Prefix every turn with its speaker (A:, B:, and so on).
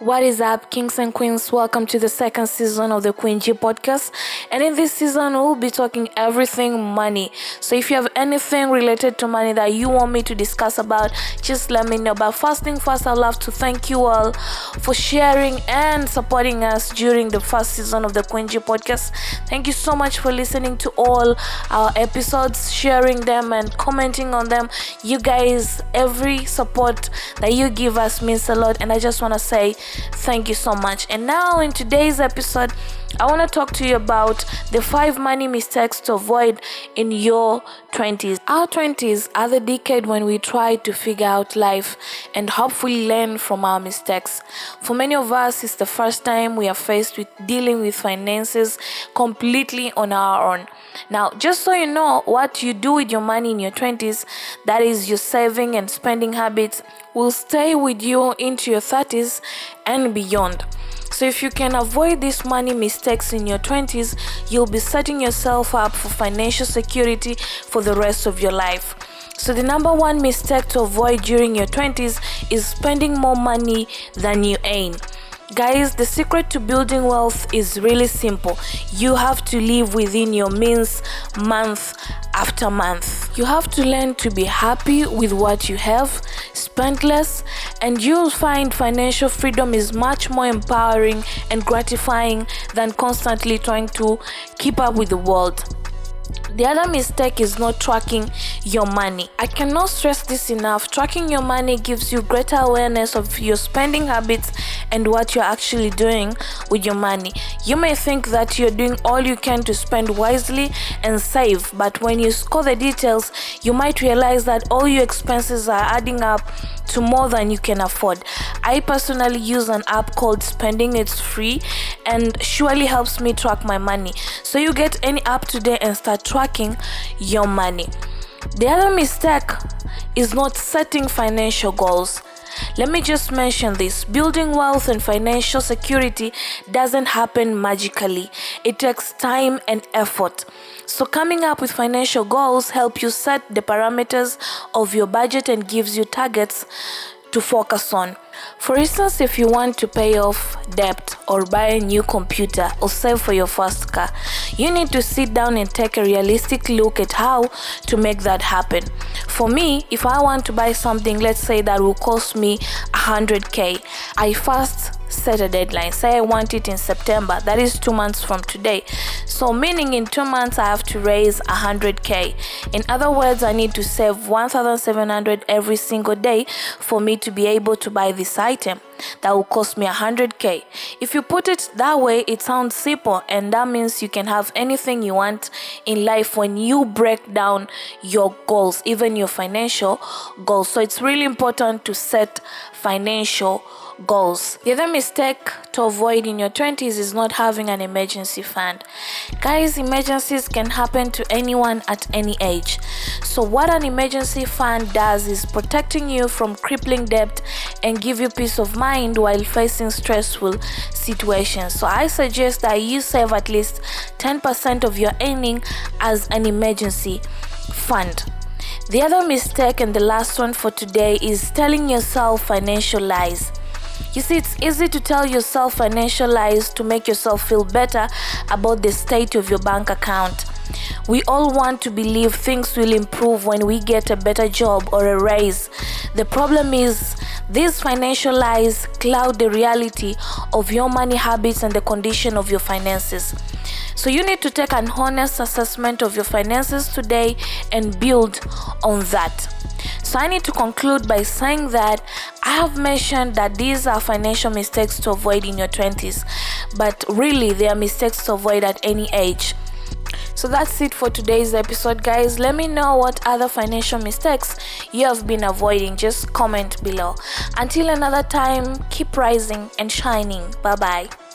A: What is up, kings and queens? Welcome to the second season of the Queen G podcast. And in this season, we'll be talking everything money. So if you have anything related to money that you want me to discuss about, just let me know. But first thing first, I'd love to thank you all for sharing and supporting us during the first season of the Queen G podcast. Thank you so much for listening to all our episodes, sharing them, and commenting on them. You guys, every support that you give us means a lot. And I just want to say, Thank you so much. And now, in today's episode, I want to talk to you about the five money mistakes to avoid in your 20s. Our 20s are the decade when we try to figure out life and hopefully learn from our mistakes. For many of us, it's the first time we are faced with dealing with finances completely on our own. Now, just so you know what you do with your money in your 20s, that is your saving and spending habits, will stay with you into your 30s and beyond. So, if you can avoid these money mistakes in your 20s, you'll be setting yourself up for financial security for the rest of your life. So, the number one mistake to avoid during your 20s is spending more money than you earn. Guys, the secret to building wealth is really simple. You have to live within your means month after month. You have to learn to be happy with what you have, spend less, and you'll find financial freedom is much more empowering and gratifying than constantly trying to keep up with the world. The other mistake is not tracking your money. I cannot stress this enough. Tracking your money gives you greater awareness of your spending habits and what you're actually doing with your money. You may think that you're doing all you can to spend wisely and save, but when you score the details, you might realize that all your expenses are adding up to more than you can afford. I personally use an app called Spendee It's Free and surely helps me track my money. So you get any app today and start tracking your money. The other mistake is not setting financial goals. Let me just mention this building wealth and financial security doesn't happen magically, it takes time and effort. So, coming up with financial goals help you set the parameters of your budget and gives you targets to focus on. For instance, if you want to pay off debt or buy a new computer or save for your first car, you need to sit down and take a realistic look at how to make that happen. For me, if I want to buy something, let's say that will cost me 100k, I first set a deadline. Say I want it in September, that is two months from today. So, meaning in two months, I have to raise 100k. In other words, I need to save 1700 every single day for me to be able to buy this item that will cost me 100k. If you put it that way, it sounds simple, and that means you can have anything you want in life when you break down your goals, even your financial goals. So, it's really important to set financial goals. The other mistake to avoid in your 20s is not having an emergency fund. Guys, emergencies can happen to anyone at any age. So, what an emergency fund does is protecting you from crippling debt and give you peace of mind while facing stressful situations. So, I suggest that you save at least 10% of your earning as an emergency fund. The other mistake and the last one for today is telling yourself financial lies. You see, it's easy to tell yourself financial lies to make yourself feel better about the state of your bank account. We all want to believe things will improve when we get a better job or a raise. The problem is, these financial lies cloud the reality of your money habits and the condition of your finances. So, you need to take an honest assessment of your finances today and build on that. So I need to conclude by saying that I have mentioned that these are financial mistakes to avoid in your 20s, but really they are mistakes to avoid at any age. So that's it for today's episode, guys. Let me know what other financial mistakes you have been avoiding. Just comment below. Until another time, keep rising and shining. Bye bye.